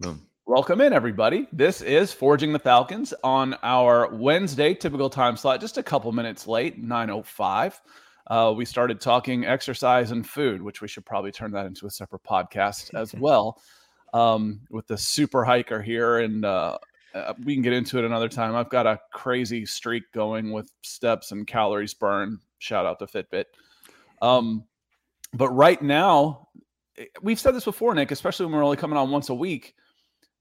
Boom. Welcome in, everybody. This is Forging the Falcons on our Wednesday typical time slot, just a couple minutes late, 9.05. Uh, we started talking exercise and food, which we should probably turn that into a separate podcast as well um, with the super hiker here. And uh, uh, we can get into it another time. I've got a crazy streak going with steps and calories burned. Shout out to Fitbit. Um, but right now, eh, we've said this before, Nick, especially when we're only coming on once a week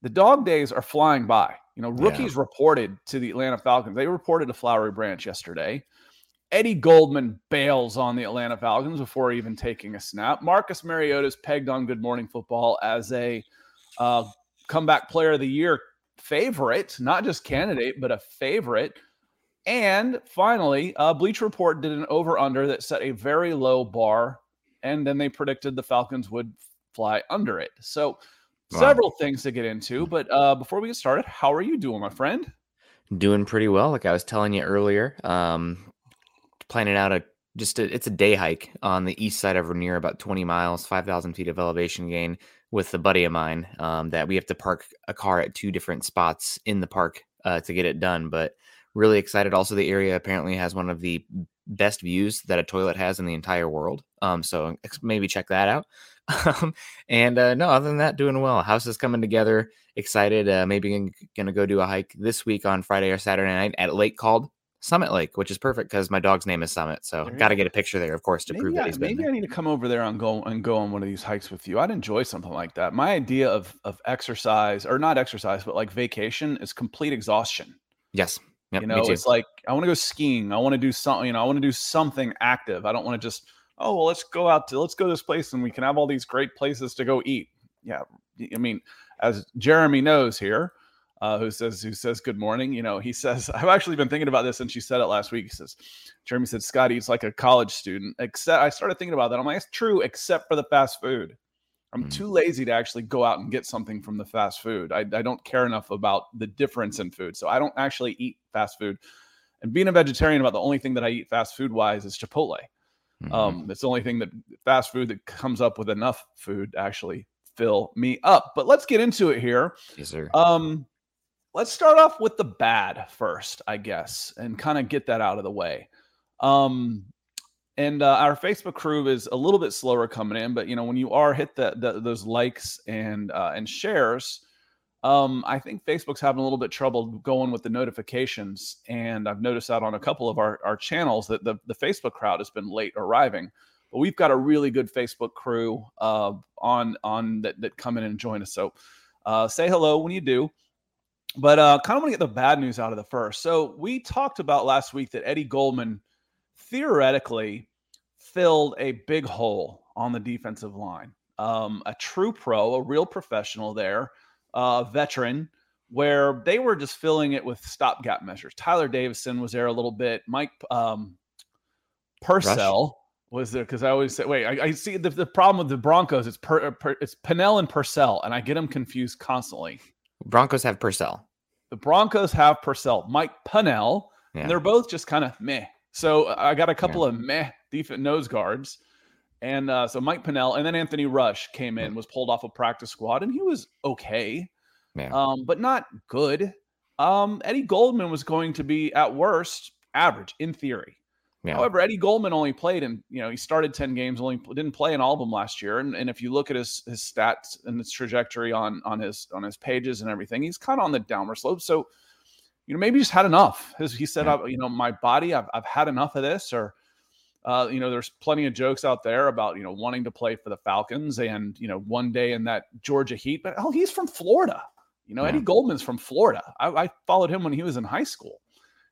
the dog days are flying by. You know, rookies yeah. reported to the Atlanta Falcons. They reported to Flowery Branch yesterday. Eddie Goldman bails on the Atlanta Falcons before even taking a snap. Marcus Mariota's pegged on Good Morning Football as a uh, comeback player of the year favorite, not just candidate, but a favorite. And finally, uh, Bleacher Report did an over under that set a very low bar, and then they predicted the Falcons would fly under it. So Wow. Several things to get into, but uh, before we get started, how are you doing, my friend? Doing pretty well. Like I was telling you earlier, um, planning out a just a, it's a day hike on the east side of Rainier, about 20 miles, 5,000 feet of elevation gain with a buddy of mine. Um, that we have to park a car at two different spots in the park uh, to get it done. But really excited. Also, the area apparently has one of the best views that a toilet has in the entire world. Um, so maybe check that out. Um, and uh, no, other than that, doing well. House is coming together. Excited. Uh, maybe going to go do a hike this week on Friday or Saturday night at a lake called Summit Lake, which is perfect because my dog's name is Summit. So I got to get a picture there, of course, to maybe prove that I, he's been Maybe I need to come over there and go and go on one of these hikes with you. I'd enjoy something like that. My idea of of exercise, or not exercise, but like vacation, is complete exhaustion. Yes. Yep, you know, it's like I want to go skiing. I want to do something. You know, I want to do something active. I don't want to just oh well let's go out to let's go to this place and we can have all these great places to go eat. Yeah i mean as jeremy knows here uh, who says who says good morning you know he says i've actually been thinking about this and she said it last week he says jeremy said scott eats like a college student except i started thinking about that i'm like it's true except for the fast food. I'm mm. too lazy to actually go out and get something from the fast food. I, I don't care enough about the difference in food so i don't actually eat fast food. And being a vegetarian about the only thing that i eat fast food wise is chipotle Mm-hmm. Um, it's the only thing that fast food that comes up with enough food to actually fill me up. But let's get into it here. Yes, sir. Um, let's start off with the bad first, I guess, and kind of get that out of the way. Um, and uh, our Facebook crew is a little bit slower coming in, but you know when you are hit the, the those likes and uh, and shares, um, I think Facebook's having a little bit trouble going with the notifications, and I've noticed that on a couple of our, our channels that the, the Facebook crowd has been late arriving. But we've got a really good Facebook crew uh, on on that that come in and join us. So uh, say hello when you do. But uh, kind of want to get the bad news out of the first. So we talked about last week that Eddie Goldman theoretically filled a big hole on the defensive line. Um, a true pro, a real professional there uh, veteran where they were just filling it with stopgap measures. Tyeler Davison was there a little bit. Mike um, Purcell Rush. was there because I always say, wait, I, I see the, the, problem with the Broncos. It's per, per, it's Pennel and Purcell, and I get them confused constantly. Broncos have Purcell. The Broncos have Purcell. Mike Pennel, yeah. and they're both just kind of meh. So I got a couple yeah. of meh defense nose guards. And uh, so Mike Pennel and then Anthony Rush came in, was pulled off a practice squad, and he was okay, um, but not good. Um, Eddie Goldman was going to be at worst average in theory. Yeah. However, Eddie Goldman only played and you know he started ten games, only didn't play an album last year. And, and if you look at his his stats and his trajectory on on his on his pages and everything, he's kind of on the downward slope. So you know maybe he's had enough. His, he said, yeah. "You know, my body, I've I've had enough of this," or uh, you know, there's plenty of jokes out there about you know wanting to play for the Falcons and you know one day in that Georgia Heat. But oh, he's from Florida. You know, yeah. Eddie Goldman's from Florida. I, I, followed him when he was in high school.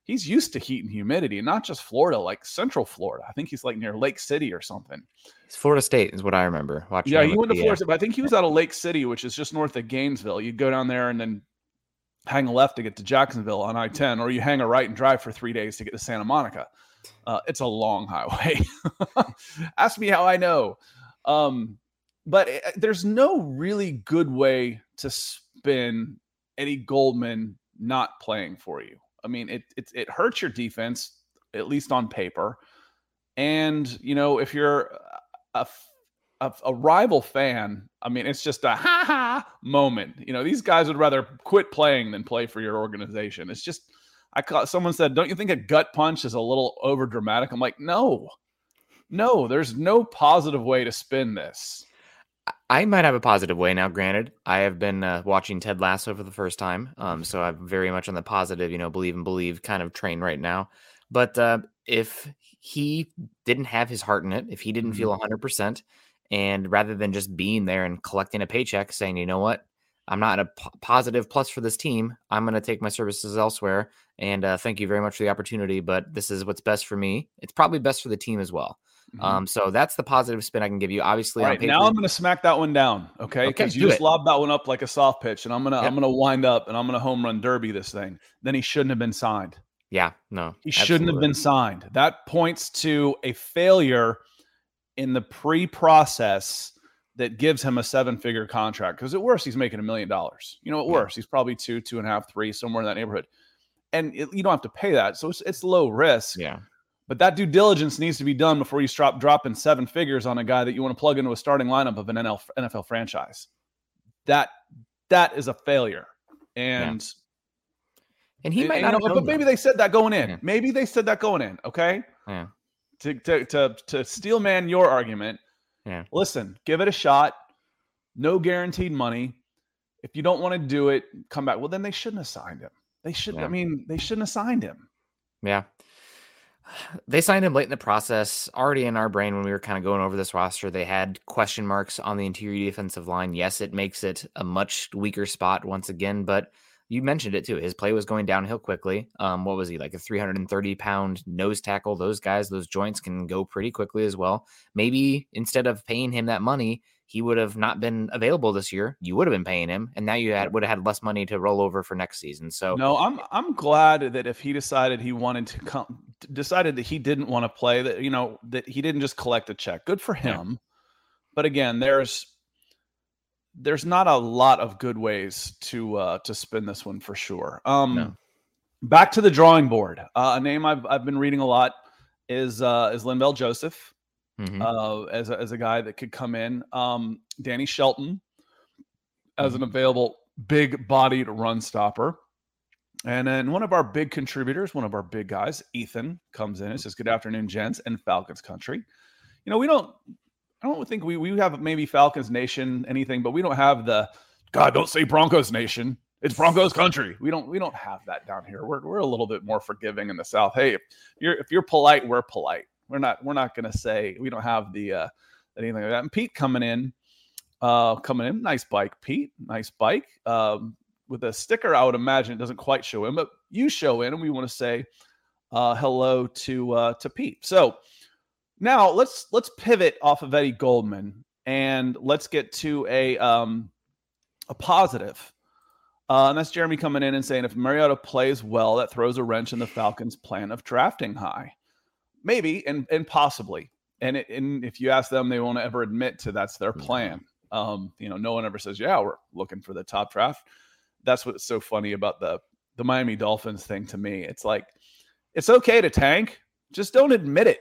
He's used to heat and humidity, and not just Florida, like Central Florida. I think he's like near Lake City or something. It's Florida State is what I remember. Watching yeah, he went to Florida, State, but I think he was out of Lake City, which is just north of Gainesville. You go down there and then hang a left to get to Jacksonville on I-10, or you hang a right and drive for three days to get to Santa Monica. Uh, it's a long highway. Ask me how I know. Um, but it, eh, there's no really good way to spin Eddie Goldman not playing for you. I mean, it it, it hurts your defense at least on paper. And you know, if you're a a, a rival fan, I mean, it's just a ha ha moment. You know, these guys would rather quit playing than play for your organization. It's just, I caught someone said, "Don't you think a gut punch is a little over dramatic?" I'm like, no, no. There's no positive way to spin this. I might have a positive way now. Granted, I have been uh, watching Ted Lasso for the first time, um, so I'm very much on the positive, you know, believe and believe kind of train right now. But uh, if he didn't have his heart in it, if he didn't mm-hmm. feel 100 percent, and rather than just being there and collecting a paycheck, saying, you know what, I'm not a p- positive plus for this team. I'm going to take my services elsewhere. And uh, thank you very much for the opportunity, but this is what's best for me. It's probably best for the team as well. Mm-hmm. Um, so that's the positive spin I can give you. Obviously, right, now I'm going to smack that one down, okay? Because okay, you just it. lobbed that one up like a soft pitch, and I'm gonna yep. I'm gonna wind up and I'm gonna home run derby this thing. Then he shouldn't have been signed. Yeah, no, he absolutely. shouldn't have been signed. That points to a failure in the pre-process that gives him a seven-figure contract. Because at worst, he's making a million dollars. You know, at yeah. worst, he's probably two, two and a half, three, somewhere in that neighborhood. And it, you don't have to pay that, so it's it's low risk. Yeah. But that due diligence needs to be done before you stop dropping seven figures on a guy that you want to plug into a starting lineup of an NL, NFL franchise. That that is a failure. And yeah. and he might and, not. You know, but maybe they said that going in. Yeah. Maybe they said that going in. Okay. Yeah. To to to to steel man your argument. Yeah. Listen, give it a shot. No guaranteed money. If you don't want to do it, come back. Well, then they shouldn't have signed him. They should. Yeah. I mean, they shouldn't have signed him. Yeah. They signed him late in the process. Already in our brain, when we were kind of going over this roster, they had question marks on the interior defensive line. Yes, it makes it a much weaker spot once again, but you mentioned it too. His play was going downhill quickly. Um, what was he like a 330 pound nose tackle? Those guys, those joints can go pretty quickly as well. Maybe instead of paying him that money, he would have not been available this year. You would have been paying him, and now you had would have had less money to roll over for next season. So no, I'm I'm glad that if he decided he wanted to come, decided that he didn't want to play, that you know that he didn't just collect a check. Good for him. Yeah. But again, there's there's not a lot of good ways to uh to spin this one for sure. Um no. back to the drawing board. Uh, a name I've I've been reading a lot is uh is Linval Joseph mm-hmm. uh, as a, as a guy that could come in. Um, Danny Shelton as an mm-hmm. available big bodied run stopper. And then one of our big contributors, one of our big guys, Ethan, comes in and says, Good afternoon, gents, and Falcons country. You know, we don't, I don't think we, we have maybe Falcons Nation, anything, but we don't have the, God, don't say Broncos Nation. It's Broncos country. We don't we don't have that down here. We're, we're a little bit more forgiving in the South. Hey, if you're if you're polite, we're polite. We're not we're not to say we don't have the uh, anything like that. And Pete coming in, uh, coming in, nice bike, Pete, nice bike. Um, with a sticker, I would imagine it doesn't quite show in, but you show in, and we want to say uh, hello to uh, to Pete. So now let's let's pivot off of Eddie Goldman and let's get to a um, a positive. Uh, and that's Jeremy coming in and saying if Mariota plays well, that throws a wrench in the Falcons' plan of drafting high. Maybe and and possibly. And, it, and if you ask them, they won't ever admit to that's their plan. Um, you know, no one ever says, "Yeah, we're looking for the top draft." That's what's so funny about the the Miami Dolphins thing to me. It's like it's okay to tank, just don't admit it.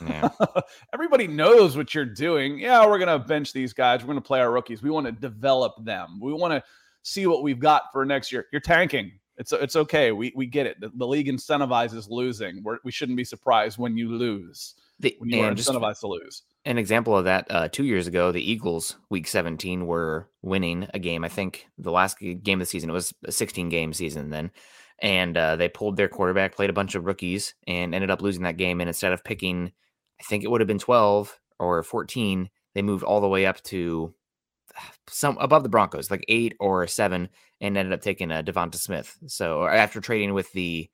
Yeah. Everybody knows what you're doing. Yeah, we're gonna bench these guys. We're gonna play our rookies. We want to develop them. We want to see what we've got for next year. You're tanking. It's it's okay. We we get it. The, the league incentivizes losing. We're, we should not be surprised when you lose. The, when you are incentivized to lose. An example of that: uh, two years ago, the Eagles, Week 17, were winning a game. I think the last game of the season it was a 16 game season then, and uh, they pulled their quarterback, played a bunch of rookies, and ended up losing that game. And instead of picking, I think it would have been 12 or 14, they moved all the way up to some above the Broncos, like eight or seven, and ended up taking a uh, Devonta Smith. So after trading with the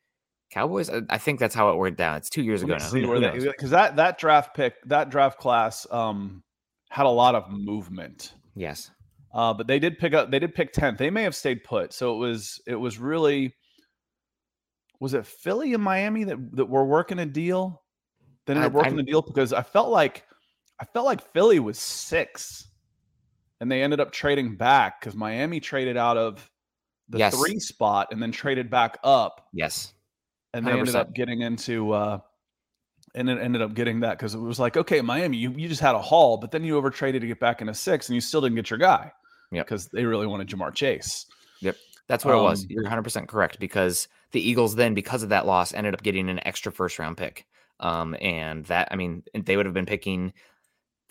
Cowboys, I, I think that's how it worked down. It's two years ago now. Because that that draft pick, that draft class, um, had a lot of movement. Yes, uh, but they did pick up. They did pick tenth. They may have stayed put. So it was it was really was it Philly and Miami that that were working a deal? Then ended up working I, a deal because I felt like I felt like Philly was six and they ended up trading back because Miami traded out of the yes. three spot and then traded back up. Yes. And they 100%. ended up getting into uh and it ended up getting that because it was like, okay, Miami, you, you just had a haul, but then you overtraded to get back into six, and you still didn't get your guy. Yeah, because they really wanted Ja'Marr Chase. Yep, that's what um, it was. Um, You're 100 percent correct because the Eagles then, because of that loss, ended up getting an extra first round pick. Um, and that, I mean, they would have been picking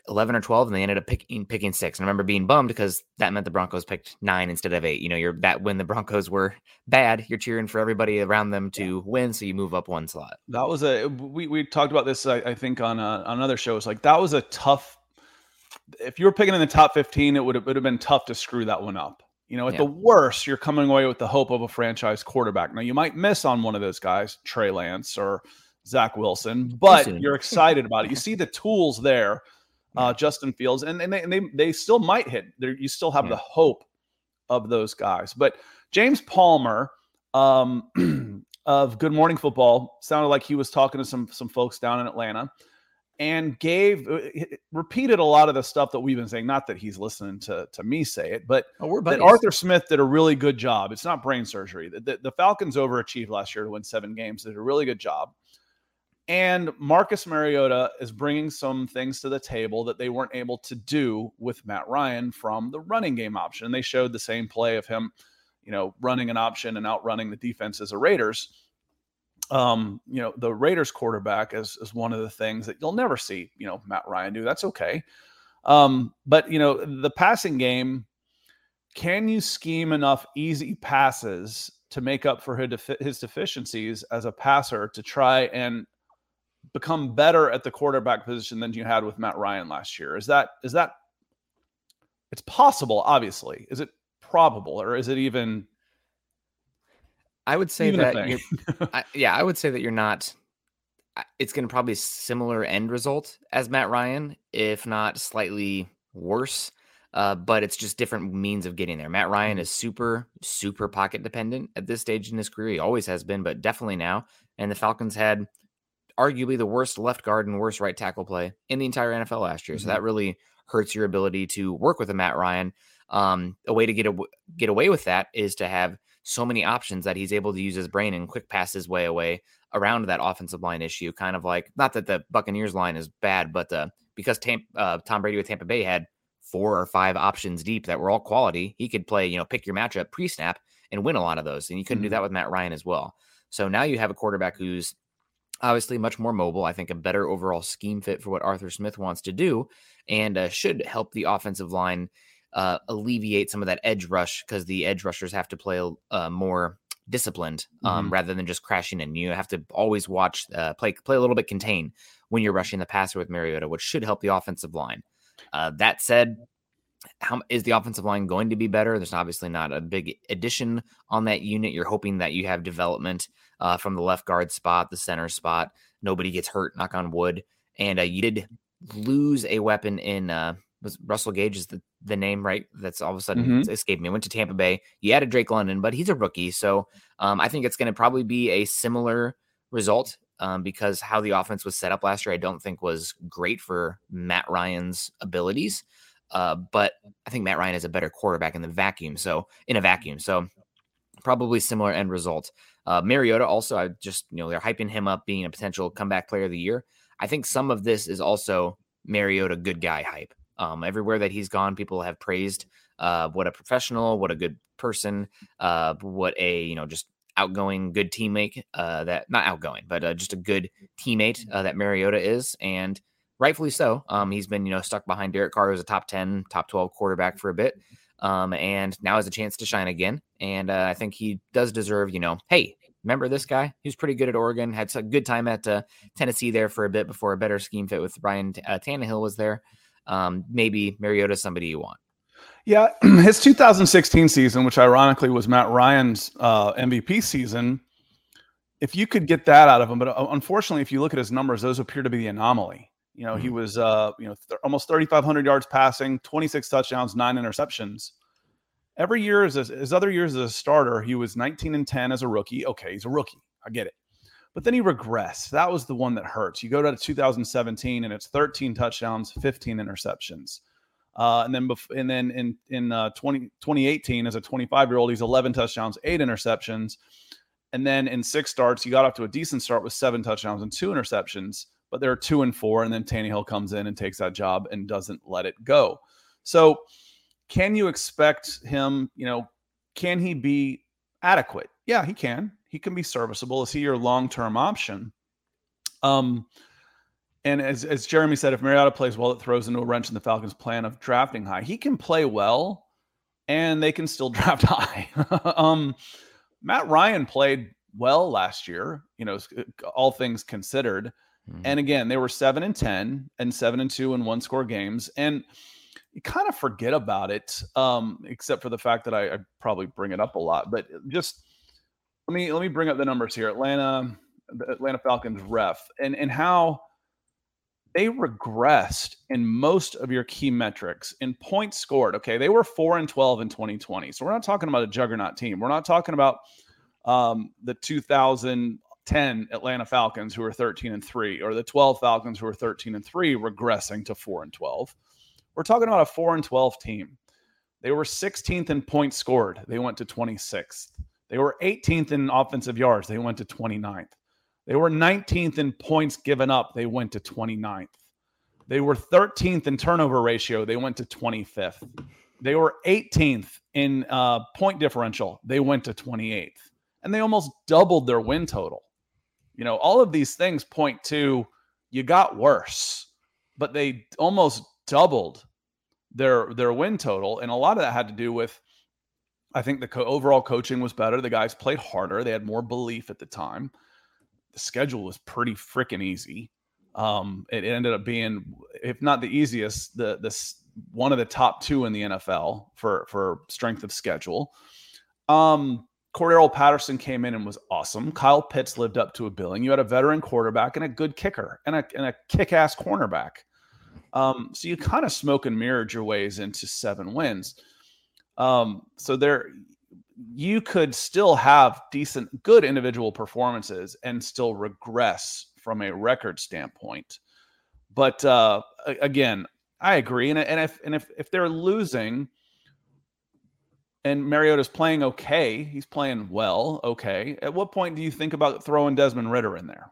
11 or 12 and they ended up picking picking six. And I remember being bummed because that meant the Broncos picked nine instead of eight. You know, you're that when the Broncos were bad, you're cheering for everybody around them to yeah. win. So you move up one slot. That was a, we, we talked about this, I, I think on, a, on other shows. Like that was a tough, if you were picking in the top 15, it would have, would have been tough to screw that one up. You know, at yeah. the worst, you're coming away with the hope of a franchise quarterback. Now you might miss on one of those guys, Trey Lance or Zach Wilson, but you're excited about it. You see the tools there uh, Justin Fields, and, and, they, and they they still might hit. There, you still have yeah. the hope of those guys. But James Palmer um, of Good Morning Football sounded like he was talking to some some folks down in Atlanta, and gave uh, repeated a lot of the stuff that we've been saying. Not that he's listening to to me say it, but oh, that Arthur Smith did a really good job. It's not brain surgery. The, the, the Falcons overachieved last year to win seven games. They did a really good job. And Marcus Mariota is bringing some things to the table that they weren't able to do with Matt Ryan from the running game option. And They showed the same play of him, you know, running an option and outrunning the defense as a Raiders. Um, you know, the Raiders quarterback is, is one of the things that you'll never see, you know, Matt Ryan do. That's okay. Um, but, you know, the passing game, can you scheme enough easy passes to make up for his deficiencies as a passer to try and become better at the quarterback position than you had with Matt Ryan last year? Is that is that it's possible, obviously. Is it probable or is it even I would say that I, yeah, I would say that you're not it's going to probably similar end result as Matt Ryan, if not slightly worse. Uh, but it's just different means of getting there. Matt Ryan mm-hmm. is super, super pocket dependent at this stage in his career. He always has been, but definitely now. And the Falcons had arguably the worst left guard and worst right tackle play in the entire NFL last year. Mm-hmm. So that really hurts your ability to work with a Matt Ryan. Um, a way to get a, get away with that is to have so many options that he's able to use his brain and quick pass his way away around that offensive line issue. Kind of like not that the Buccaneers line is bad, but uh, because Tam- uh, Tom Brady with Tampa Bay had four or five options deep that were all quality, he could play you know pick your matchup pre snap and win a lot of those, and you couldn't mm-hmm. do that with Matt Ryan as well. So now you have a quarterback who's obviously much more mobile. I think a better overall scheme fit for what Arthur Smith wants to do, and uh, should help the offensive line uh, alleviate some of that edge rush because the edge rushers have to play uh, more disciplined um, mm-hmm. rather than just crashing in. You have to always watch, uh, play play a little bit contain when you're rushing the passer with Mariota, which should help the offensive line. Uh, that said, how is the offensive line going to be better? There's obviously not a big addition on that unit. You're hoping that you have development uh, from the left guard spot, the center spot. Nobody gets hurt, knock on wood. And uh, you did lose a weapon in uh, was Russell Gage is the, the name, right? That's all of a sudden mm-hmm. escaped me. Went to Tampa Bay. You added Drake London, but he's a rookie. So um, I think it's going to probably be a similar result um, because how the offense was set up last year, I don't think was great for Matt Ryan's abilities. Uh, but I think Matt Ryan is a better quarterback in the vacuum. So in a vacuum, so probably similar end result. Uh, Mariota also, I just you know they're hyping him up being a potential comeback player of the year. I think some of this is also Mariota good guy hype. Um, everywhere that he's gone, people have praised uh, what a professional, what a good person, uh, what a you know just outgoing good teammate uh, that not outgoing, but uh, just a good teammate uh, that Mariota is, and rightfully so. Um, he's been you know stuck behind Derek Carr as a top ten, top twelve quarterback for a bit, um, and now has a chance to shine again. And uh, I think he does deserve you know, hey, remember this guy? He was pretty good at Oregon, had a good time at uh, Tennessee there for a bit before a better scheme fit with Ryan uh, Tannehill was there. Um, maybe Mariota, somebody you want. Yeah, his 2016 season, which ironically was Matt Ryan's uh, MVP season, if you could get that out of him, but uh, unfortunately, if you look at his numbers, those appear to be the anomaly. You know, mm-hmm. he was uh, you know th- almost 3,500 yards passing, 26 touchdowns, nine interceptions. Every year, as his other years as a starter, he was 19 and 10 as a rookie. Okay, he's a rookie, I get it. But then he regressed. That was the one that hurts. You go to 2017 and it's 13 touchdowns, 15 interceptions. Uh, and then bef- and then in in uh, 20, 2018 as a 25 year old, he's 11 touchdowns, eight interceptions. And then in six starts, he got off to a decent start with seven touchdowns and two interceptions but they're two and four, and then Tannehill comes in and takes that job and doesn't let it go. So, can you expect him? You know, can he be adequate? Yeah, he can. He can be serviceable. Is he your long term option? Um, and as, as Jeremy said, if Mariota plays well, it throws into a wrench in the Falcons' plan of drafting high. He can play well, and they can still draft high. um, Matt Ryan played well last year, you know, all things considered. Mm-hmm. And again, they were seven and ten and seven and two in one score games. And you kind of forget about it, um, except for the fact that I, I probably bring it up a lot. But just let me let me bring up the numbers here. Atlanta, the Atlanta Falcons ref, and and how they regressed in most of your key metrics in points scored. Okay, they were four and twelve in 2020, so we're not talking about a juggernaut team. We're not talking about um, the 2010 Atlanta Falcons who were 13 and three, or the 12 Falcons who were 13 and three, regressing to four and 12. We're talking about a four and 12 team. They were 16th in points scored. They went to 26th. They were 18th in offensive yards. They went to 29th. They were 19th in points given up. They went to 29th. They were 13th in turnover ratio. They went to 25th. They were 18th in uh, point differential. They went to 28th. And they almost doubled their win total. You know, all of these things point to you got worse, but they almost doubled their their win total. And a lot of that had to do with I think the co- overall coaching was better. The guys played harder. They had more belief at the time the schedule was pretty freaking easy. Um, it, ended up being, if not the easiest, the this one of the top two in the NFL for for strength of schedule. Um, Cordarrelle Patterson came in and was awesome. Kyle Pitts lived up to a billing. You had a veteran quarterback and a good kicker and a, and a kick ass cornerback. Um, so you kind of smoke and mirrored your ways into seven wins. Um, so there, you could still have decent, good individual performances and still regress from a record standpoint. But uh, again, I agree. And, and if and if if they're losing, and Mariota's playing okay, he's playing well, okay. At what point do you think about throwing Desmond Ridder in there?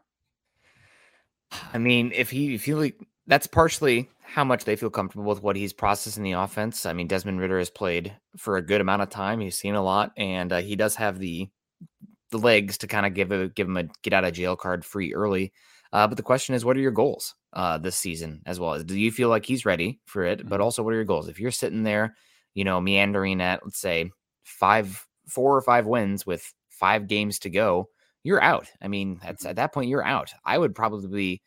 I mean, if he if you like, that's partially how much they feel comfortable with what he's processing the offense. I mean, Desmond Ridder has played for a good amount of time. He's seen a lot, and uh, he does have the the legs to kind of give a give him a get out of jail card free early. Uh, but the question is, what are your goals uh, this season as well? Do you feel like he's ready for it? But mm-hmm. also, what are your goals? If you're sitting there, you know, meandering at let's say five, four or five wins with five games to go, you're out. I mean, at, mm-hmm. at that point, you're out. I would probably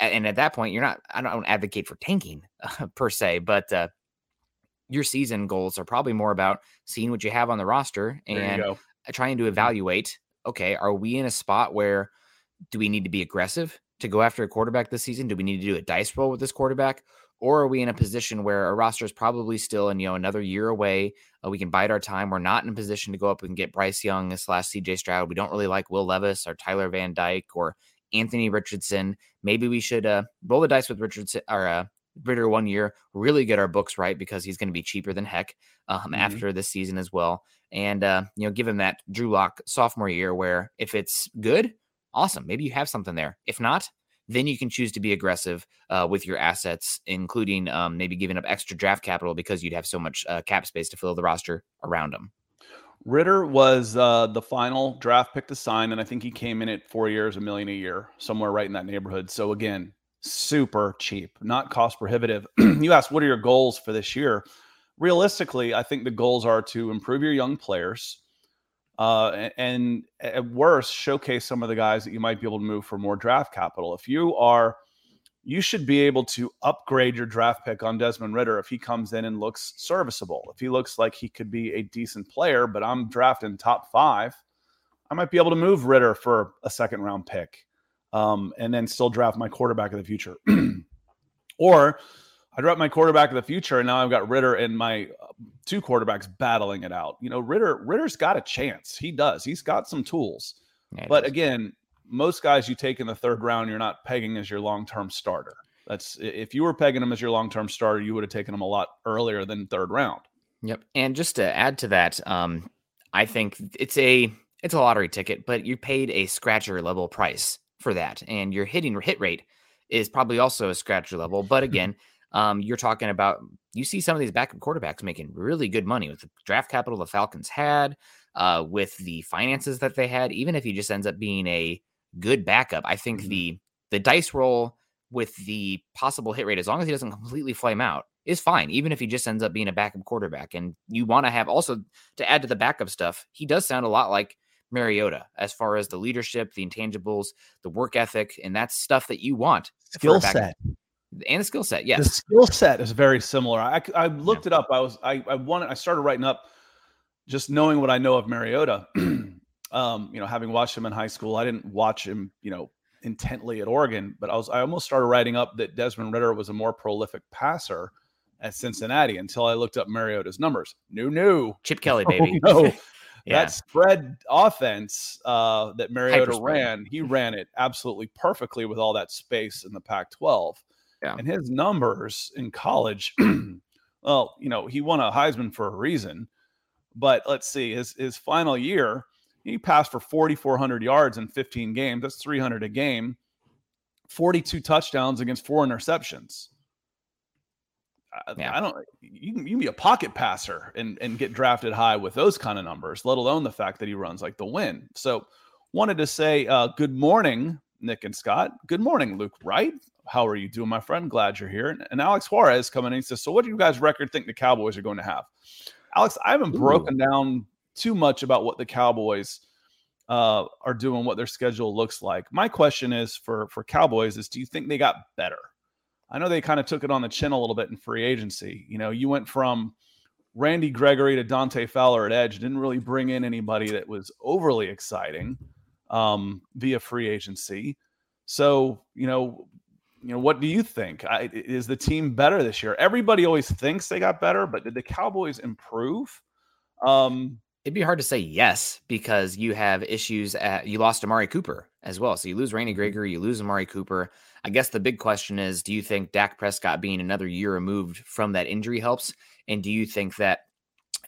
and at that point, you're not. I don't advocate for tanking uh, per se, but uh, your season goals are probably more about seeing what you have on the roster and trying to mm-hmm. evaluate. Okay, are we in a spot where do we need to be aggressive to go after a quarterback this season? Do we need to do a dice roll with this quarterback? Or are we in a position where our roster is probably still in, you know, another year away? Uh, we can bide our time. We're not in a position to go up and get Bryce Young slash CJ Stroud. We don't really like Will Levis or Tyler Van Dyke or Anthony Richardson. Maybe we should uh, roll the dice with Richardson or uh, Ridder one year, really get our books right because he's going to be cheaper than heck um, mm-hmm. after this season as well. And, uh, you know, give him that Drew Lock sophomore year where if it's good, awesome. Maybe you have something there. If not, then you can choose to be aggressive uh, with your assets, including um, maybe giving up extra draft capital because you'd have so much uh, cap space to fill the roster around them. Ridder was uh, the final draft pick to sign, and I think he came in at four years, a million a year, somewhere right in that neighborhood. So again, super cheap, not cost prohibitive. you asked, what are your goals for this year? Realistically, I think the goals are to improve your young players, uh, and at worst, showcase some of the guys that you might be able to move for more draft capital. If you are you should be able to upgrade your draft pick on Desmond Ridder if he comes in and looks serviceable. If he looks like he could be a decent player, but I'm drafting top five, I might be able to move Ridder for a second round pick um, and then still draft my quarterback of the future. or I draft my quarterback of the future, and now I've got Ridder and my uh, two quarterbacks battling it out. You know, Ridder Ridder's got a chance. He does. He's got some tools. Yeah, but does. again, most guys you take in the third round, you're not pegging as your long term starter. That's if you were pegging them as your long term starter, you would have taken them a lot earlier than third round. Yep. And just to add to that, um, I think it's a it's a lottery ticket, but you paid a scratcher level price for that, and your hitting hit rate is probably also a scratcher level. But again, um, you're talking about you see some of these backup quarterbacks making really good money with the draft capital the Falcons had, uh, with the finances that they had. Even if he just ends up being a good backup, I think mm-hmm. the the dice roll with the possible hit rate, as long as he doesn't completely flame out, is fine. Even if he just ends up being a backup quarterback, and you want to have also to add to the backup stuff, he does sound a lot like Mariota as far as the leadership, the intangibles, the work ethic, and that's stuff that you want. Skill set and the skill set. Yes, the skill set is very similar. I, I looked yeah. it up. I was I I wanted I started writing up just knowing what I know of Mariota. um, you know, having watched him in high school, I didn't watch him, you know, intently at Oregon, but I was I almost started writing up that Desmond Ridder was a more prolific passer at Cincinnati until I looked up Mariota's numbers. New, new Chip Kelly, baby. Oh, no. yeah. That spread offense uh, that Mariota ran, he ran it absolutely perfectly with all that space in the Pac 12. Yeah. And his numbers in college, well, you know, he won a Heisman for a reason. But let's see, his his final year, he passed for 4,400 yards in 15 games. That's 300 a game. 42 touchdowns against four interceptions. Yeah. I don't. You can, you can be a pocket passer and and get drafted high with those kind of numbers, let alone the fact that he runs like the wind. So, wanted to say uh, good morning, Nick and Scott. Good morning, Luke Wright. How are you doing, my friend? Glad you're here. And Alex Juarez coming in he says, So, what do you guys record think the Cowboys are going to have? Alex, I haven't Ooh. broken down too much about what the Cowboys uh, are doing, what their schedule looks like. My question is for for Cowboys is, do you think they got better? I know they kind of took it on the chin a little bit in free agency. You know, you went from Randy Gregory to Dante Fowler at edge, didn't really bring in anybody that was overly exciting um, via free agency. So, you know, you know, what do you think? I, is the team better this year? Everybody always thinks they got better, but did the Cowboys improve? Um, It'd be hard to say yes because you have issues at you lost Amari Cooper as well. So you lose Randy mm-hmm. Gregory, you lose Amari Cooper. I guess the big question is do you think Dak Prescott being another year removed from that injury helps? And do you think that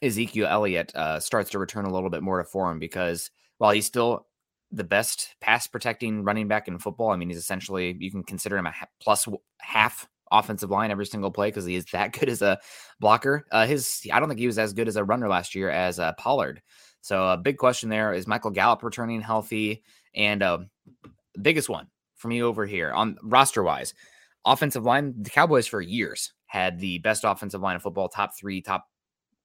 Ezekiel Elliott uh, starts to return a little bit more to form? Because while he's still the best pass protecting running back in football. I mean, he's essentially you can consider him a plus half offensive line every single play because he is that good as a blocker. Uh, his I don't think he was as good as a runner last year as uh, Pollard. So a big question there is Michael Gallup returning healthy, and uh, biggest one for me over here on roster wise, offensive line. The Cowboys for years had the best offensive line in football, top three, top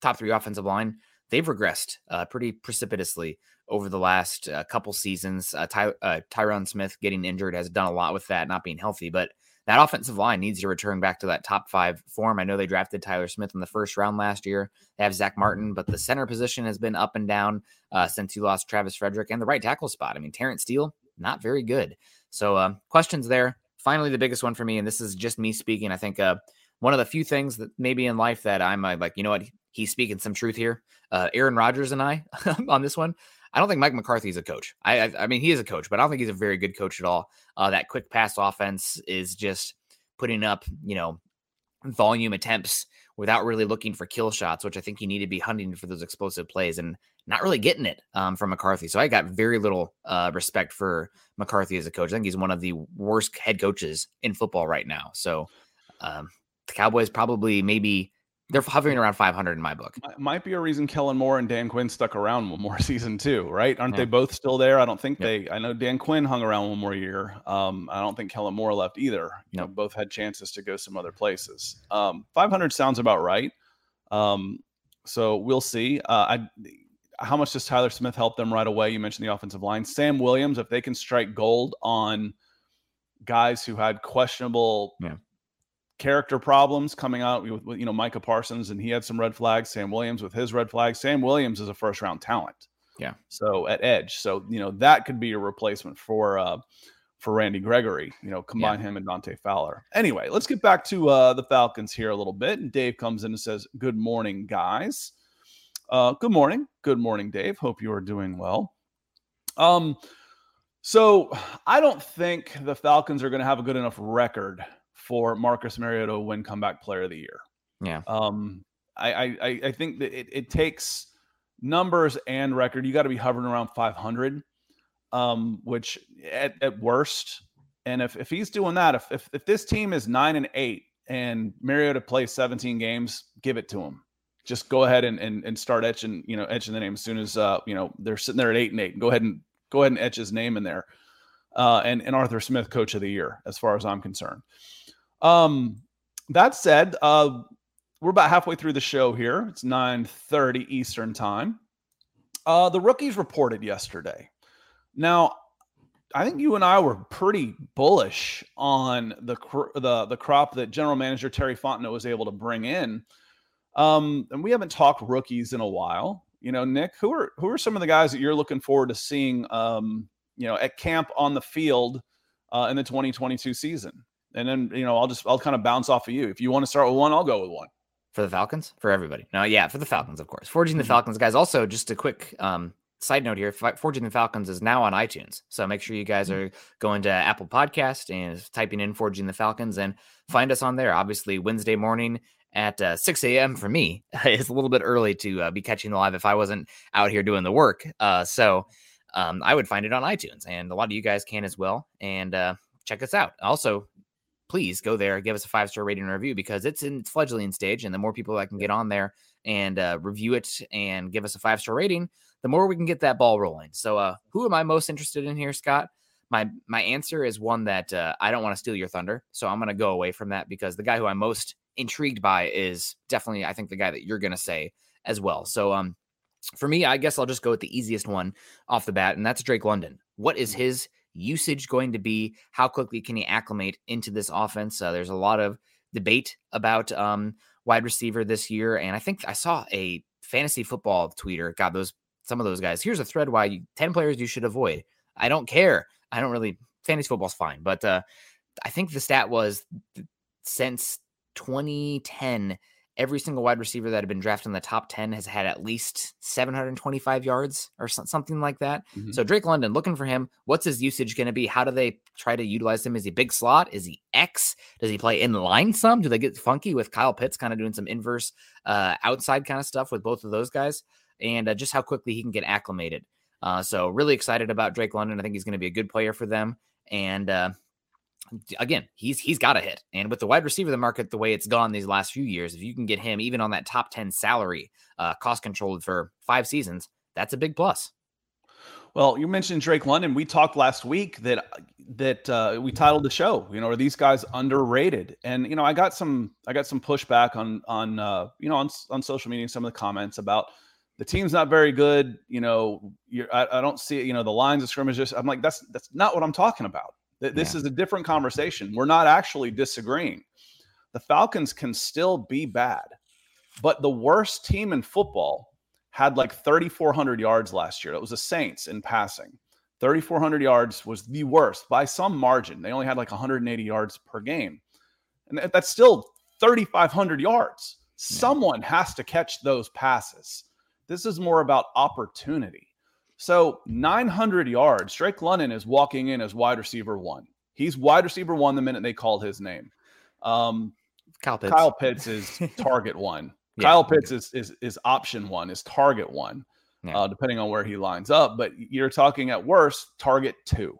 top three offensive line. They've regressed uh, pretty precipitously over the last uh, couple seasons. Uh, Ty- uh, Tyron Smith getting injured has done a lot with that, not being healthy, but that offensive line needs to return back to that top five form. I know they drafted Tyler Smith in the first round last year. They have Zack Martin, but the center position has been up and down uh, since you lost Travis Frederick and the right tackle spot. I mean, Terence Steele, not very good. So, uh, questions there. Finally, the biggest one for me, and this is just me speaking. I think uh, one of the few things that maybe in life that I'm uh, like, you know what, he's speaking some truth here. Uh, Aaron Rodgers and I on this one. I don't think Mike McCarthy is a coach. I, I, I mean, he is a coach, but I don't think he's a very good coach at all. Uh, that quick pass offense is just putting up, you know, volume attempts without really looking for kill shots, which I think you need to be hunting for those explosive plays and not really getting it um, from McCarthy. So I got very little uh, respect for McCarthy as a coach. I think he's one of the worst head coaches in football right now. So um, the Cowboys probably maybe they're hovering around 500 in my book. Might be a reason Kellen Moore and Dan Quinn stuck around one more season too, right? Aren't yeah. they both still there? I don't think they. I know Dan Quinn hung around one more year. Um, I don't think Kellen Moore left either. You know, both had chances to go some other places. Um, 500 sounds about right. Um, so we'll see. Uh, I, how much does Tyler Smith help them right away? You mentioned the offensive line. Sam Williams, if they can strike gold on guys who had questionable yeah character problems coming out with, you know Micah Parsons and he had some red flags. Sam Williams with his red flags. Sam Williams is a first round talent. Yeah. So at edge, so you know that could be a replacement for uh for Randy Gregory. You know, combine yeah. him and Dante Fowler. Anyway, let's get back to uh the Falcons here a little bit. And Dave comes in and says, "Good morning, guys." Uh, good morning, good morning, Dave. Hope you are doing well. Um. So I don't think the Falcons are going to have a good enough record for Marcus Mariota to win comeback player of the year. Yeah. Um, I, I, I think that it, it takes numbers and record. You got to be hovering around 500, um, which at, at worst, And if, if he's doing that, if, if, if this team is nine and eight and Mariota plays 17 games, give it to him. Just go ahead and, and, and start etching, you know, etching the name as soon as, uh, you know, they're sitting there at eight and eight. Go ahead and go ahead and etch his name in there. Uh, and, and Arthur Smith, coach of the year, as far as I'm concerned. Um, that said, uh, we're about halfway through the show here. It's 9:30 Eastern time. Uh, the rookies reported yesterday. Now, I think you and I were pretty bullish on the the the crop that General Manager Terry Fontenot was able to bring in. Um, and we haven't talked rookies in a while. You know, Nick, who are who are some of the guys that you're looking forward to seeing? Um, you know, at camp on the field uh, in the 2022 season. And then you know, I'll just I'll kind of bounce off of you. If you want to start with one, I'll go with one for the Falcons for everybody. No, yeah, for the Falcons, of course. Forging the mm-hmm. Falcons, guys. Also, just a quick um, side note here: Forging the Falcons is now on iTunes, so make sure you guys mm-hmm. are going to Apple Podcast and typing in Forging the Falcons and find us on there. Obviously, Wednesday morning at uh, 6 a.m. for me it's a little bit early to uh, be catching the live if I wasn't out here doing the work. Uh, so um, I would find it on iTunes, and a lot of you guys can as well. And uh, check us out. Also, please go there, give us a five star rating and review because it's in its fledgling stage. And the more people that can get on there and uh, review it and give us a five star rating, the more we can get that ball rolling. So, uh, who am I most interested in here, Scott? My my answer is one that uh, I don't want to steal your thunder, so I'm going to go away from that because the guy who I'm most intrigued by is definitely I think the guy that you're going to say as well. So, um, for me, I guess I'll just go with the easiest one off the bat, and that's Drake London. What is mm. his usage going to be? How quickly can he acclimate into this offense? Uh, there's a lot of debate about um, wide receiver this year, and I think I saw a fantasy football tweeter got those some of those guys. Here's a thread why you, ten players you should avoid. I don't care. I don't really fantasy football's fine, but uh, I think the stat was since 2010 every single wide receiver that had been drafted in the top 10 has had at least 725 yards or something like that. Mm-hmm. So Drake London, looking for him. What's his usage going to be? How do they try to utilize him? Is he big slot? Is he X? Does he play in line some? Do they get funky with Kyle Pitts kind of doing some inverse uh, outside kind of stuff with both of those guys? And uh, just how quickly he can get acclimated. Uh, so really excited about Drake London. I think he's going to be a good player for them. And uh, again, he's he's got a hit. And with the wide receiver the market the way it's gone these last few years, if you can get him even on that top 10 salary, uh, cost controlled for five seasons, that's a big plus. Well, you mentioned Drake London. We talked last week that that uh, we titled the show. You know, are these guys underrated? And you know, I got some I got some pushback on on uh, you know on on social media, some of the comments about the team's not very good. You know, I, I don't see it. You know, the lines of scrimmages. I'm like, that's that's not what I'm talking about. This yeah. is a different conversation. We're not actually disagreeing. The Falcons can still be bad, but the worst team in football had like 3,400 yards last year. That was the Saints in passing. 3,400 yards was the worst by some margin. They only had like 180 yards per game. And that's still 3,500 yards. Yeah. Someone has to catch those passes. This is more about opportunity. So 900 yards. Drake London is walking in as wide receiver one. He's wide receiver one the minute they called his name. Um, Kyle Pitts, Kyle Pitts is target one. yeah, Kyle Pitts is, is is option one, is target one, yeah. uh, depending on where he lines up. But you're talking at worst target two.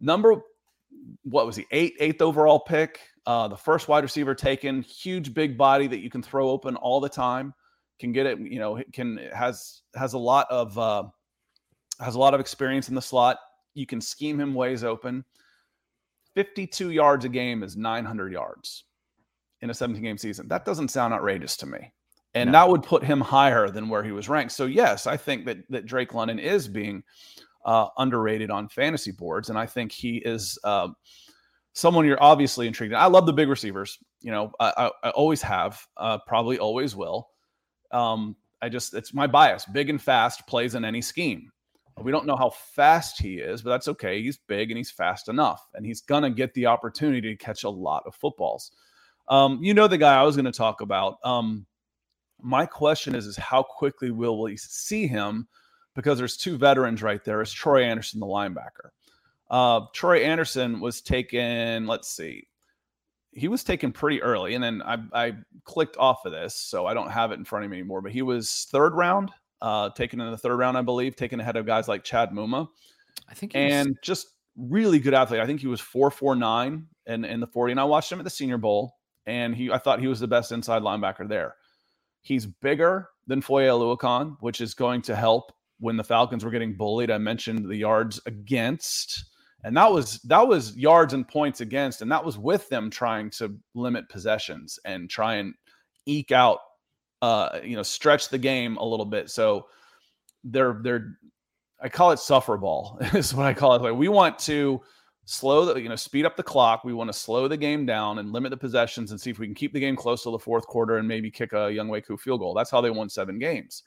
Number, what was he? Eight eighth overall pick. Uh, the first wide receiver taken. Huge big body that you can throw open all the time can get it. You know, can has has a lot of uh, has a lot of experience in the slot. You can scheme him ways open. 52 yards a game is 900 yards in a 17 game season. That doesn't sound outrageous to me. And no. that would put him higher than where he was ranked. So yes, I think that that Drake London is being uh, underrated on fantasy boards, and I think he is uh, someone you're obviously intrigued. In. I love the big receivers. You know, I, I, I always have, uh, probably always will. Um, I just it's my bias. Big and fast plays in any scheme. We don't know how fast he is, but that's okay. He's big and he's fast enough, and he's gonna get the opportunity to catch a lot of footballs. Um, you know the guy I was going to talk about. Um, my question is, is how quickly will we see him? Because there's two veterans right there. Is Troy Andersen the linebacker? Uh, Troy Andersen was taken. Let's see he was taken pretty early, and then I, I clicked off of this, so I don't have it in front of me anymore. But he was third round, uh, taken in the third round, I believe, taken ahead of guys like Chad Muma. I think, and was... just really good athlete. I think he was 449 in, in the 40. And I watched him at the Senior Bowl, and he I thought he was the best inside linebacker there. He's bigger than Foye Oluokun, which is going to help when the Falcons were getting bullied. I mentioned the yards against, and that was that was yards and points against, and that was with them trying to limit possessions and try and eke out, uh, you know, stretch the game a little bit. So they're they're I call it suffer ball is what I call it. Like we want to slow the you know speed up the clock. We want to slow the game down and limit the possessions and see if we can keep the game close to the fourth quarter and maybe kick a Younghoe Koo field goal. That's how they won seven games.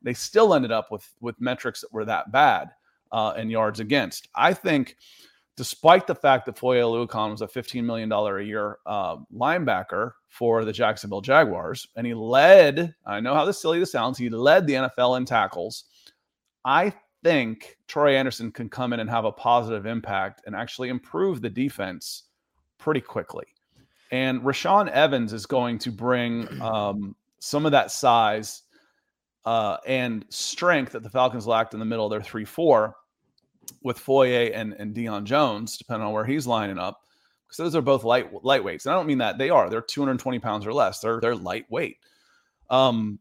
They still ended up with with metrics that were that bad uh, and yards against. I think, despite the fact that Foye Oluokun was a $15 million a year uh, linebacker for the Jacksonville Jaguars, and he led, I know how this silly this sounds, he led the NFL in tackles. I think Troy Andersen can come in and have a positive impact and actually improve the defense pretty quickly. And Rashaan Evans is going to bring um, some of that size uh, and strength that the Falcons lacked in the middle of their 3 4 with Foye and, and Deion Jones, depending on where he's lining up. Because those are both light lightweights. And I don't mean that they are. They're 220 pounds or less. They're they're lightweight. Um,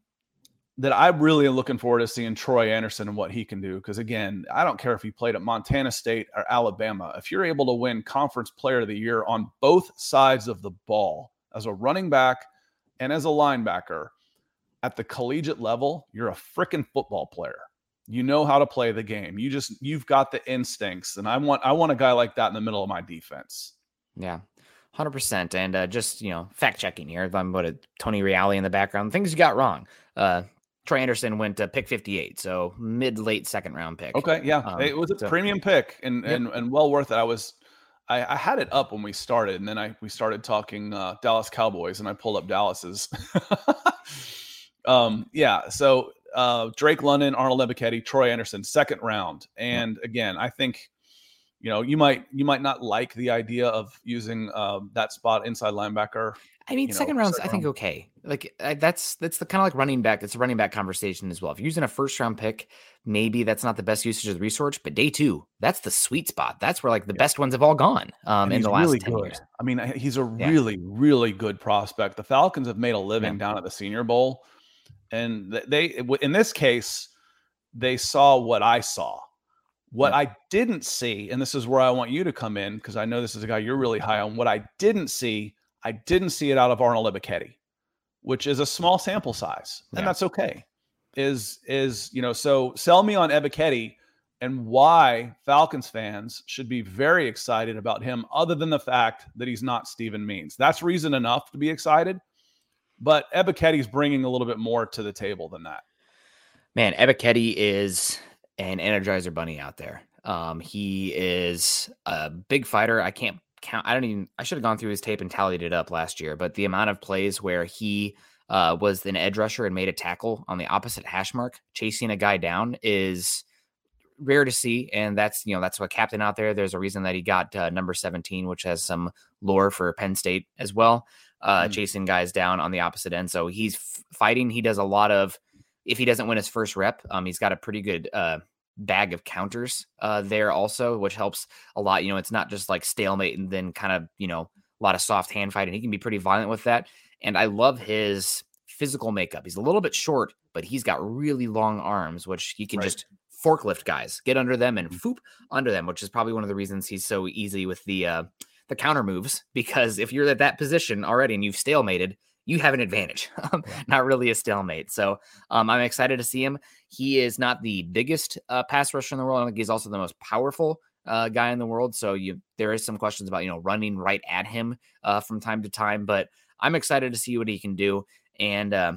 that I really looking forward to seeing Troy Andersen and what he can do. Because again, I don't care if he played at Montana State or Alabama. If you're able to win Conference Player of the Year on both sides of the ball as a running back and as a linebacker at the collegiate level, you're a freaking football player. You know how to play the game. You just you've got the instincts, and I want I want a guy like that in the middle of my defense. Yeah, hundred percent. And uh, just you know, fact checking here. If I'm put Tony Reali in the background. Things you got wrong. Uh, Troy Andersen went to pick 58, so mid late second round pick. Okay, yeah, um, it was a so, premium pick and, yep. and and well worth it. I was, I, I, had it up when we started, and then I we started talking uh, Dallas Cowboys, and I pulled up Dallas's. um, yeah, so uh, Drake London, Arnold Ebiketie, Troy Andersen, second round, and again, I think you know you might you might not like the idea of using uh, that spot inside linebacker I mean, second know, round's I think okay. Like I, that's that's the kind of like running back. It's a running back conversation as well. If you're using a first round pick, maybe that's not the best usage of the resource. But day two, that's the sweet spot. That's where like the yeah. best ones have all gone um, in the last really 10 good. years. I mean, he's a yeah. really really good prospect. The Falcons have made a living yeah. down at the Senior Bowl, and they in this case they saw what I saw. What I didn't see, and this is where I want you to come in because I know this is a guy you're really high on. What I didn't see I didn't see it out of Arnold Ebiketie, which is a small sample size, and yeah. that's okay. Is is you know so sell me on Ebiketie and why Falcons fans should be very excited about him, other than the fact that he's not Steven Means. That's reason enough to be excited. But Ebiketie's bringing a little bit more to the table than that. Man, Ebiketie is an energizer bunny out there. Um, he is a big fighter. I can't count. I don't even. I should have gone through his tape and tallied it up last year. But the amount of plays where he uh, was an edge rusher and made a tackle on the opposite hash mark, chasing a guy down, is rare to see. And that's you know that's what captain out there. There's a reason that he got uh, number 17, which has some lore for Penn State as well, uh, mm chasing guys down on the opposite end. So he's f- fighting. He does a lot of. If he doesn't win his first rep, um, he's got a pretty good uh, bag of counters uh, there also, which helps a lot. You know, it's not just like stalemate and then kind of, you know, a lot of soft hand fighting. He can be pretty violent with that. And I love his physical makeup. He's a little bit short, but he's got really long arms, which he can right. just forklift guys, get under them and foop under them, which is probably one of the reasons he's so easy with the uh, the counter moves. Because if you're at that position already and you've stalemated, you have an advantage, um, not really a stalemate. So um, I'm excited to see him. He is not the biggest uh, pass rusher in the world. I think he's also the most powerful uh, guy in the world. So you, there is some questions about you know running right at him uh, from time to time, but I'm excited to see what he can do. And uh,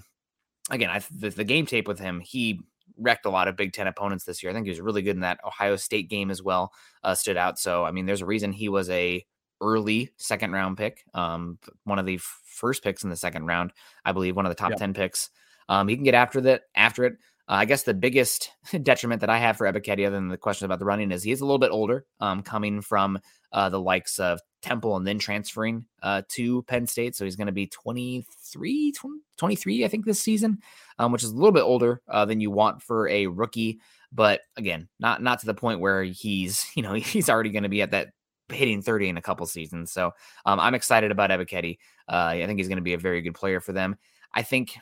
again, I the, the game tape with him, he wrecked a lot of Big Ten opponents this year. I think he was really good in that Ohio State game as well. Uh, stood out. So I mean, there's a reason he was a early second round pick, um, one of the first picks in the second round, I believe, one of the top 10 picks. Um, he can get after that after it. Uh, I guess the biggest detriment that I have for Ebiketie, other than the question about the running, is he's a little bit older, um, coming from uh, the likes of Temple and then transferring uh, to Penn State. So he's going to be 23, 20, 23, I think, this season, um, which is a little bit older uh, than you want for a rookie. but again, not not to the point where he's you know he's already going to be at that hitting 30 in a couple seasons. So um, I'm excited about Ebiketie. Uh, I think he's going to be a very good player for them. I think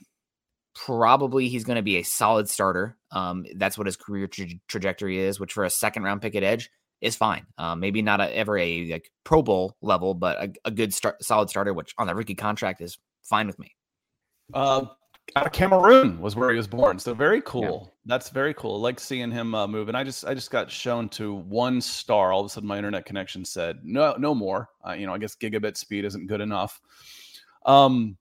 probably he's going to be a solid starter. Um, that's what his career tra- trajectory is, which for a second round pick at edge is fine. Um, maybe not a, ever a like Pro Bowl level, but a, a good start, solid starter, which on the rookie contract is fine with me. Uh, out of Cameroon was where he was born, so very cool. Yeah. That's very cool. I like seeing him uh, move. And I just I just got shown to one star. All of a sudden, my internet connection said no, no more. Uh, you know, I guess gigabit speed isn't good enough. Um,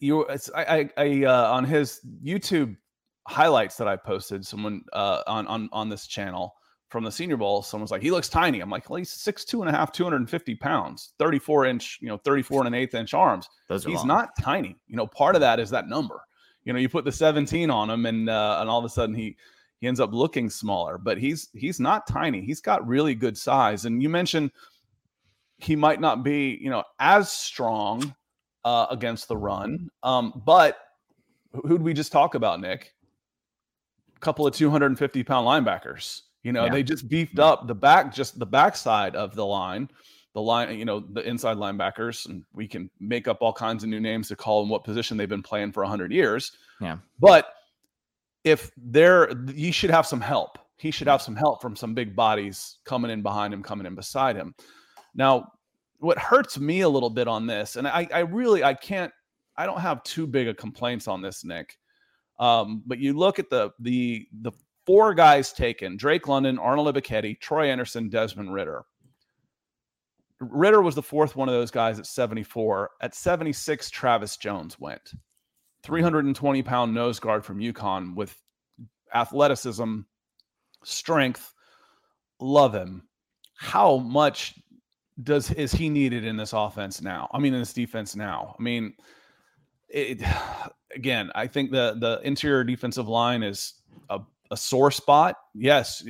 you, I, I, I uh, on his YouTube highlights that I posted, someone uh, on on on this channel from the Senior Bowl, someone's like, he looks tiny. I'm like, well, he's six two and a half, 250 pounds, 34 inch, you know, 34 and an eighth inch arms. Those he's long. not tiny. You know, part of that is that number. You know, you put the 17 on him, and uh, and all of a sudden he he ends up looking smaller. But he's he's not tiny. He's got really good size. And you mentioned he might not be, you know, as strong uh, against the run. Um, but who'd we just talk about, Nick? A couple of 250 pound linebackers you know, yeah. they just beefed up the back, just the backside of the line, the line, you know, the inside linebackers, and we can make up all kinds of new names to call them what position they've been playing for hundred years. Yeah. But if they're, he should have some help. He should have some help from some big bodies coming in behind him, coming in beside him. Now, what hurts me a little bit on this, and I, I really, I can't, I don't have too big of complaints on this, Nick. Um, but you look at the the the four guys taken Drake London, Arnold Ebiketie, Troy Andersen, Desmond Ridder. Ridder was the fourth one of those guys at 74. At 76, Travis Jones went. 320 pound nose guard from UConn with athleticism, strength. Love him. How much does is he needed in this offense now? I mean, in this defense now. I mean, it, again, I think the the interior defensive line is a a sore spot. Yes.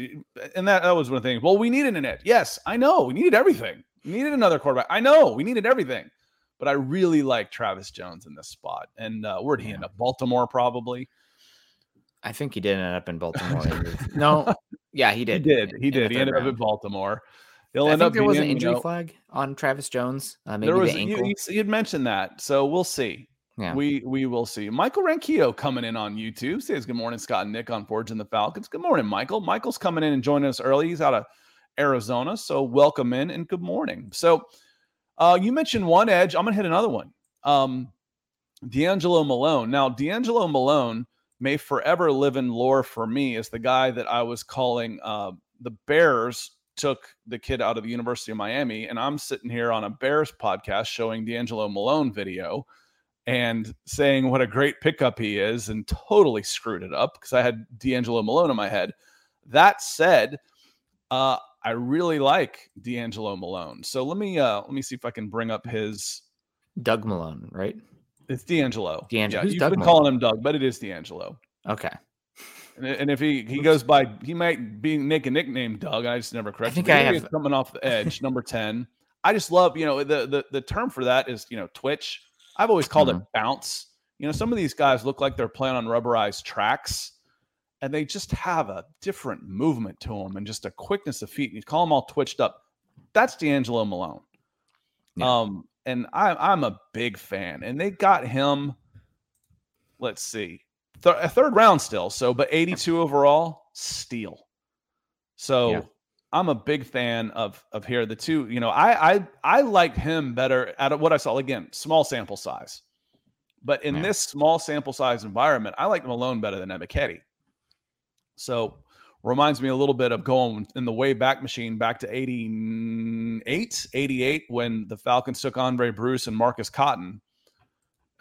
And that, that was one of the things. Well, we needed an edge. Yes, I know. We needed everything. We needed another quarterback. I know. We needed everything. But I really like Travis Jones in this spot. And uh, where'd he end up? Baltimore, probably. I think he did end up in Baltimore. no. Yeah, he did. He did. He did. He ended round. up in Baltimore. He'll I end think up there was an injury you know, flag on Travis Jones. Uh, maybe there was, the ankle. You, you, you'd mentioned that. So we'll see. Yeah. We we will see. Michael Ranquillo coming in on YouTube says good morning, Scott and Nick on Forging the Falcons. Good morning, Michael. Michael's coming in and joining us early. He's out of Arizona, so welcome in and good morning. So, uh, you mentioned one edge. I'm gonna hit another one. Um, DeAngelo Malone. Now, D'Angelo Malone may forever live in lore for me as the guy that I was calling uh, the Bears took the kid out of the University of Miami, and I'm sitting here on a Bears podcast showing D'Angelo Malone video and saying what a great pickup he is and totally screwed it up because I had D'Angelo Malone in my head. That said, uh, I really like D'Angelo Malone. So let me uh, let me see if I can bring up his Doug Malone, right? It's D'Angelo. D'Angelo. Yeah, Who's you've Doug been Malone? calling him Doug, but it is D'Angelo. Okay. And, and if he he goes by, he might be Nick a nickname Doug. I just never correct. I think I have coming off the edge, number ten. I just love you know the the the term for that is you know Twitch I've always called mm-hmm. it bounce. You know, some of these guys look like they're playing on rubberized tracks and they just have a different movement to them and just a quickness of feet. You call them all twitched up. That's D'Angelo Malone. Yeah. Um, and I, I'm a big fan. And they got him, let's see, th- a third round still. So, but 82 overall, steal. So yeah. I'm a big fan of of here. The two, you know, I I I like him better out of what I saw. Again, small sample size, but in yeah. this small sample size environment, I like Malone better than Ebiketie. So reminds me a little bit of going in the way back machine back to 88, 88 when the Falcons took Aundray Bruce and Marcus Cotton.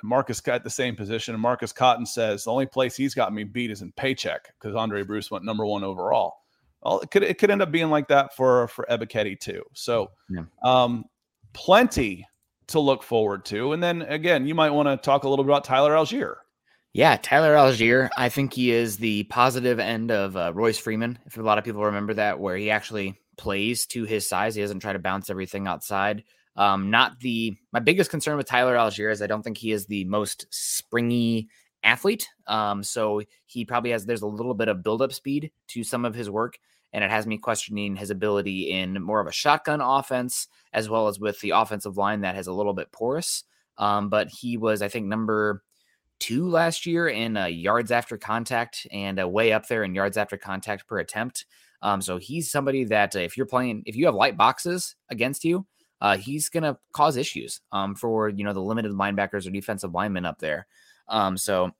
And Marcus got the same position, and Marcus Cotton says the only place he's got me beat is in paycheck because Aundray Bruce went number one overall well, it could it could end up being like that for for Ebiketie too. So, yeah. um, plenty to look forward to. And then again, you might want to talk a little bit about Tyler Allgeier. Yeah, Tyler Allgeier. I think he is the positive end of uh, Royce Freeman. If a lot of people remember that, where he actually plays to his size, he doesn't try to bounce everything outside. Um, not the my biggest concern with Tyler Allgeier is I don't think he is the most springy athlete. Um, so he probably has there's a little bit of buildup speed to some of his work, and it has me questioning his ability in more of a shotgun offense as well as with the offensive line that has a little bit porous. Um, but he was, I think, number two last year in uh, yards after contact and uh, way up there in yards after contact per attempt. Um, so he's somebody that uh, if you're playing, if you have light boxes against you, uh, he's going to cause issues um, for you know the limited linebackers or defensive linemen up there. Um, so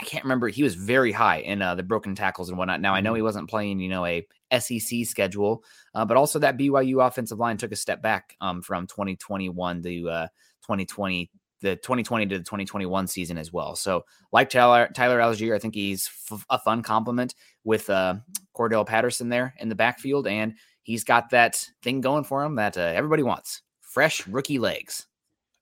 I can't remember. He was very high in uh, the broken tackles and whatnot. Now I know he mm-hmm. wasn't playing, you know, a SEC schedule, uh, but also that BYU offensive line took a step back um, from 2021 to uh, 2020, the 2020 to the 2021 season as well. So, like Tyler Tyler Allgeier, I think he's f- a fun compliment with uh, Cordarrelle Patterson there in the backfield, and he's got that thing going for him that uh, everybody wants: fresh rookie legs.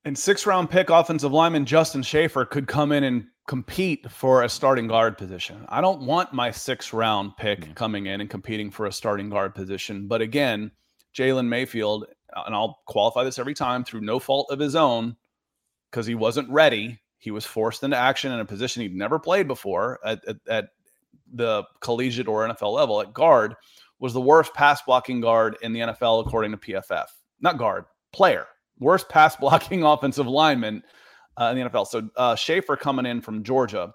And six round pick offensive lineman Justin Shaffer could come in and compete for a starting guard position. I don't want my six round pick mm-hmm. coming in and competing for a starting guard position. But again, Jalen Mayfield, and I'll qualify this every time through no fault of his own, because he wasn't ready. He was forced into action in a position he'd never played before at, at, at the collegiate or NFL level at guard, was the worst pass blocking guard in the NFL according to PFF. Not guard, player. Worst pass blocking offensive lineman uh, in the NFL. So uh, Shaffer coming in from Georgia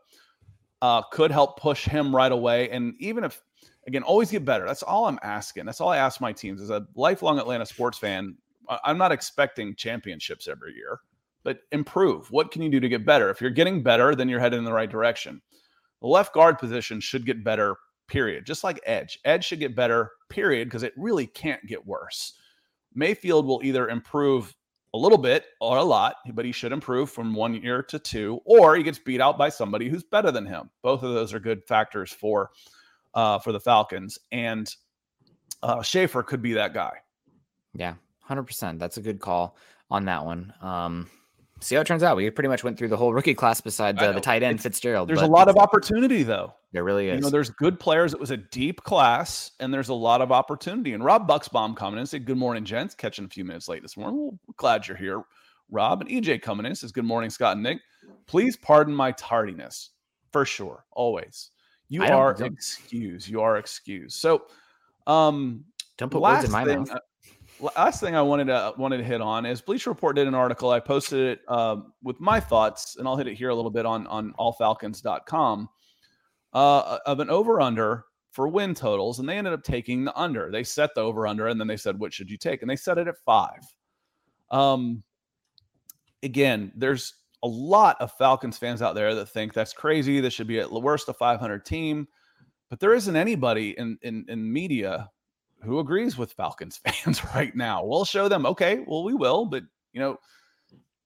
uh, could help push him right away. And even if, again, always get better. That's all I'm asking. That's all I ask my teams. As a lifelong Atlanta sports fan, I'm not expecting championships every year, but improve. What can you do to get better? If you're getting better, then you're headed in the right direction. The left guard position should get better, period. Just like edge. Edge should get better, period, because it really can't get worse. Mayfield will either improve a little bit or a lot, but he should improve from one year to two, or he gets beat out by somebody who's better than him. Both of those are good factors for uh, for the Falcons, and uh, Shaffer could be that guy. Yeah, hundred percent. That's a good call on that one. Um, see how it turns out. We pretty much went through the whole rookie class besides uh, the tight end it's, Fitzgerald. There's a lot of opportunity though. There really is. You know, there's good players. It was a deep class, and there's a lot of opportunity. And Rob Bucksbaum coming in said, "Good morning, gents." Catching a few minutes late this morning. Well, glad you're here, Rob. And EJ coming in says, "Good morning, Scott and Nick. Please pardon my tardiness. For sure, always. You are excused. You are excused." So, um, don't put words in my thing, mouth. Uh, last thing I wanted to wanted to hit on is Bleacher Report did an article. I posted it uh, with my thoughts, and I'll hit it here a little bit on on allfalcons.com uh, of an over under for win totals, and they ended up taking the under. They set the over under, and then they said, "What should you take?" And they set it at five. Um, again, there's a lot of Falcons fans out there that think that's crazy. This should be at the worst a 500 team, but there isn't anybody in in, in media who agrees with Falcons fans right now. We'll show them, okay, well, we will, but you know,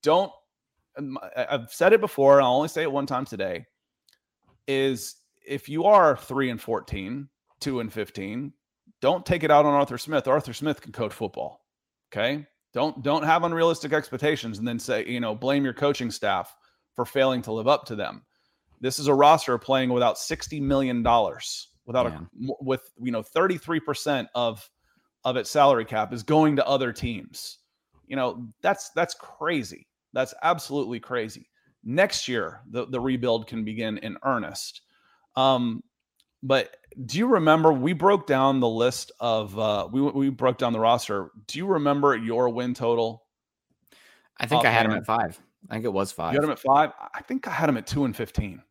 don't. I've said it before. I'll only say it one time today. Is if you are three and 14, two and 15, don't take it out on Arthur Smith. Arthur Smith can coach football. Okay. Don't don't have unrealistic expectations and then say, you know, blame your coaching staff for failing to live up to them. This is a roster playing without $60 million without yeah. a with you know 33% of of its salary cap is going to other teams. You know, that's that's crazy. That's absolutely crazy. Next year, the, the rebuild can begin in earnest. Um, but do you remember we broke down the list of uh we we broke down the roster. Do you remember your win total? I think I had him at five. I think it was five. You had him at five. I think I had him at two and fifteen.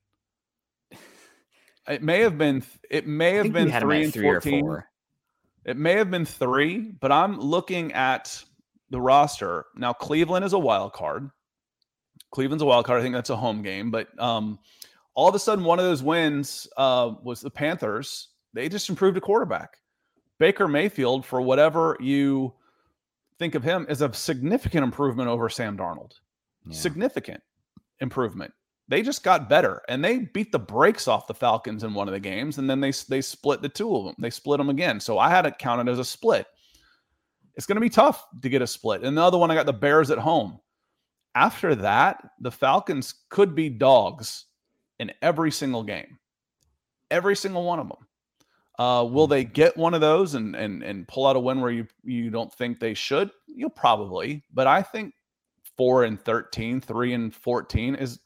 It may have been. It may have been three and three 14. It may have been three, but I'm looking at the roster now. Cleveland is a wild card. Cleveland's a wild card. I think that's a home game, but um, all of a sudden, one of those wins uh, was the Panthers. They just improved a quarterback. Baker Mayfield, for whatever you think of him, is a significant improvement over Sam Darnold. Yeah. Significant improvement they just got better and they beat the brakes off the Falcons in one of the games and then they they split the two of them. They split them again. So I had it counted as a split. It's going to be tough to get a split. And the other one I got the Bears at home. After that, the Falcons could be dogs in every single game. Every single one of them. Uh, will they get one of those and and and pull out a win where you you don't think they should? You'll probably, but I think four and 13, three and 14 is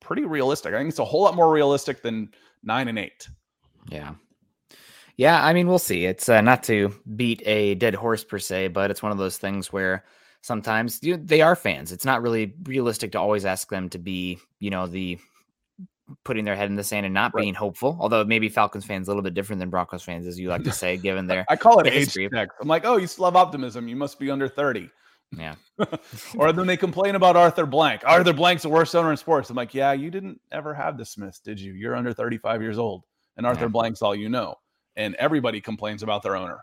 pretty realistic. I think it's a whole lot more realistic than nine and eight. Yeah. Yeah, I mean, we'll see. It's uh, not to beat a dead horse per se, but it's one of those things where sometimes you know, they are fans. It's not really realistic to always ask them to be, you know, the putting their head in the sand and not right. being hopeful. Although maybe Falcons fans a little bit different than Broncos fans, as you like to say, given their I call it age check. I'm like, oh, you still have optimism. You must be under 30. Yeah. or then they complain about Arthur Blank. Arthur Blank's the worst owner in sports. I'm like, yeah, you didn't ever have the Smiths, did you? You're under 35 years old, and Arthur yeah. Blank's all you know. And everybody complains about their owner.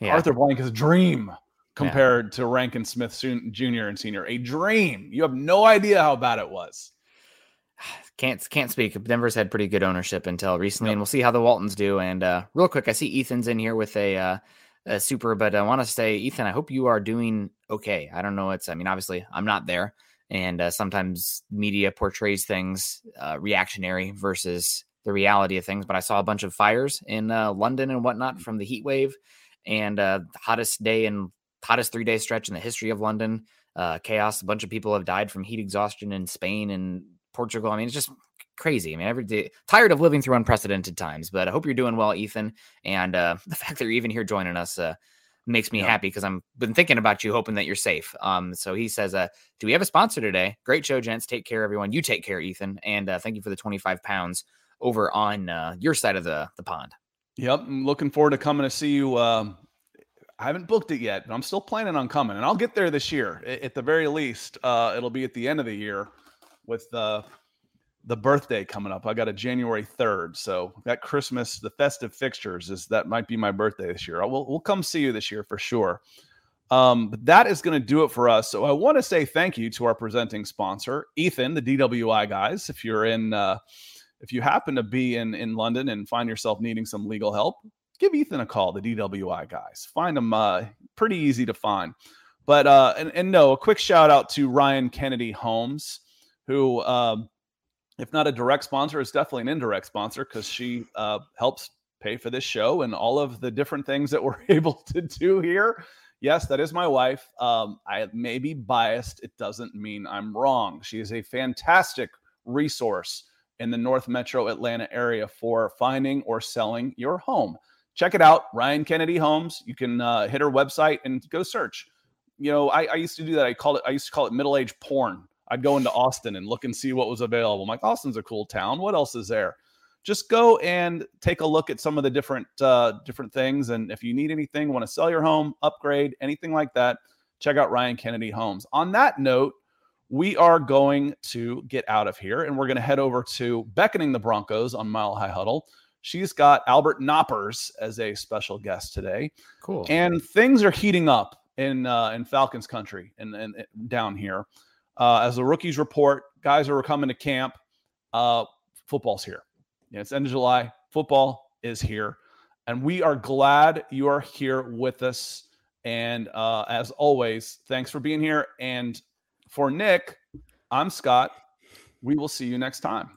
Yeah. Arthur Blank is a dream compared yeah. to Rankin Smith Jr. and Senior. A dream. You have no idea how bad it was. Can't can't speak. Denver's had pretty good ownership until recently, yep. and we'll see how the Waltons do. And uh, real quick, I see Ethan's in here with a, uh, a super, but I want to say, Ethan, I hope you are doing okay. I don't know. It's. I mean, obviously, I'm not there, and uh, sometimes media portrays things uh, reactionary versus the reality of things. But I saw a bunch of fires in uh, London and whatnot from the heat wave, and uh, hottest day and hottest three day stretch in the history of London. Uh, chaos. A bunch of people have died from heat exhaustion in Spain and Portugal. I mean, it's just crazy. I mean, every day tired of living through unprecedented times. But I hope you're doing well, Ethan. And uh, the fact that you're even here joining us uh, makes me yeah. happy because I'm been thinking about you, hoping that you're safe. Um, so he says, uh, "Do we have a sponsor today? Great show, gents. Take care, everyone. You take care, Ethan, and uh, thank you for the 25 pounds over on uh, your side of the the pond." Yep, I'm looking forward to coming to see you. Um, I haven't booked it yet, but I'm still planning on coming, and I'll get there this year. At the very least, uh, it'll be at the end of the year with uh, the birthday coming up. I got a January 3rd. So that Christmas, the festive fixtures is that might be my birthday this year. We'll, we'll come see you this year for sure. Um, but that is going to do it for us. So I want to say thank you to our presenting sponsor, Ethan, the DWI guys. If you're in, uh, if you happen to be in in London and find yourself needing some legal help, give Ethan a call. The DWI guys, find them uh, pretty easy to find. But uh, and, and no, a quick shout out to Ryan Kennedy Homes, who um, if not a direct sponsor, is definitely an indirect sponsor because she uh, helps pay for this show and all of the different things that we're able to do here. Yes, that is my wife. Um, I may be biased. It doesn't mean I'm wrong. She is a fantastic resource in the North Metro Atlanta area for finding or selling your home. Check it out, Ryan Kennedy Homes. You can uh, hit her website and go search. You know, I, I used to do that. I call it. I used to call it middle age porn I'd go into Austin and look and see what was available. I'm like, Austin's a cool town. What else is there? Just go and take a look at some of the different uh, different things. And if you need anything, want to sell your home, upgrade, anything like that, check out Ryan Kennedy Homes. On that note, we are going to get out of here and we're going to head over to Beckoning the Broncos on Mile High Huddle. She's got Albert Knoppers as a special guest today. Cool. And things are heating up in uh, in Falcons country and, and, and down here. Uh, as the rookies report, guys are coming to camp. Uh, football's here. It's end of July. Football is here. And we are glad you are here with us. And uh, as always, thanks for being here. And for Nick, I'm Scott. We will see you next time.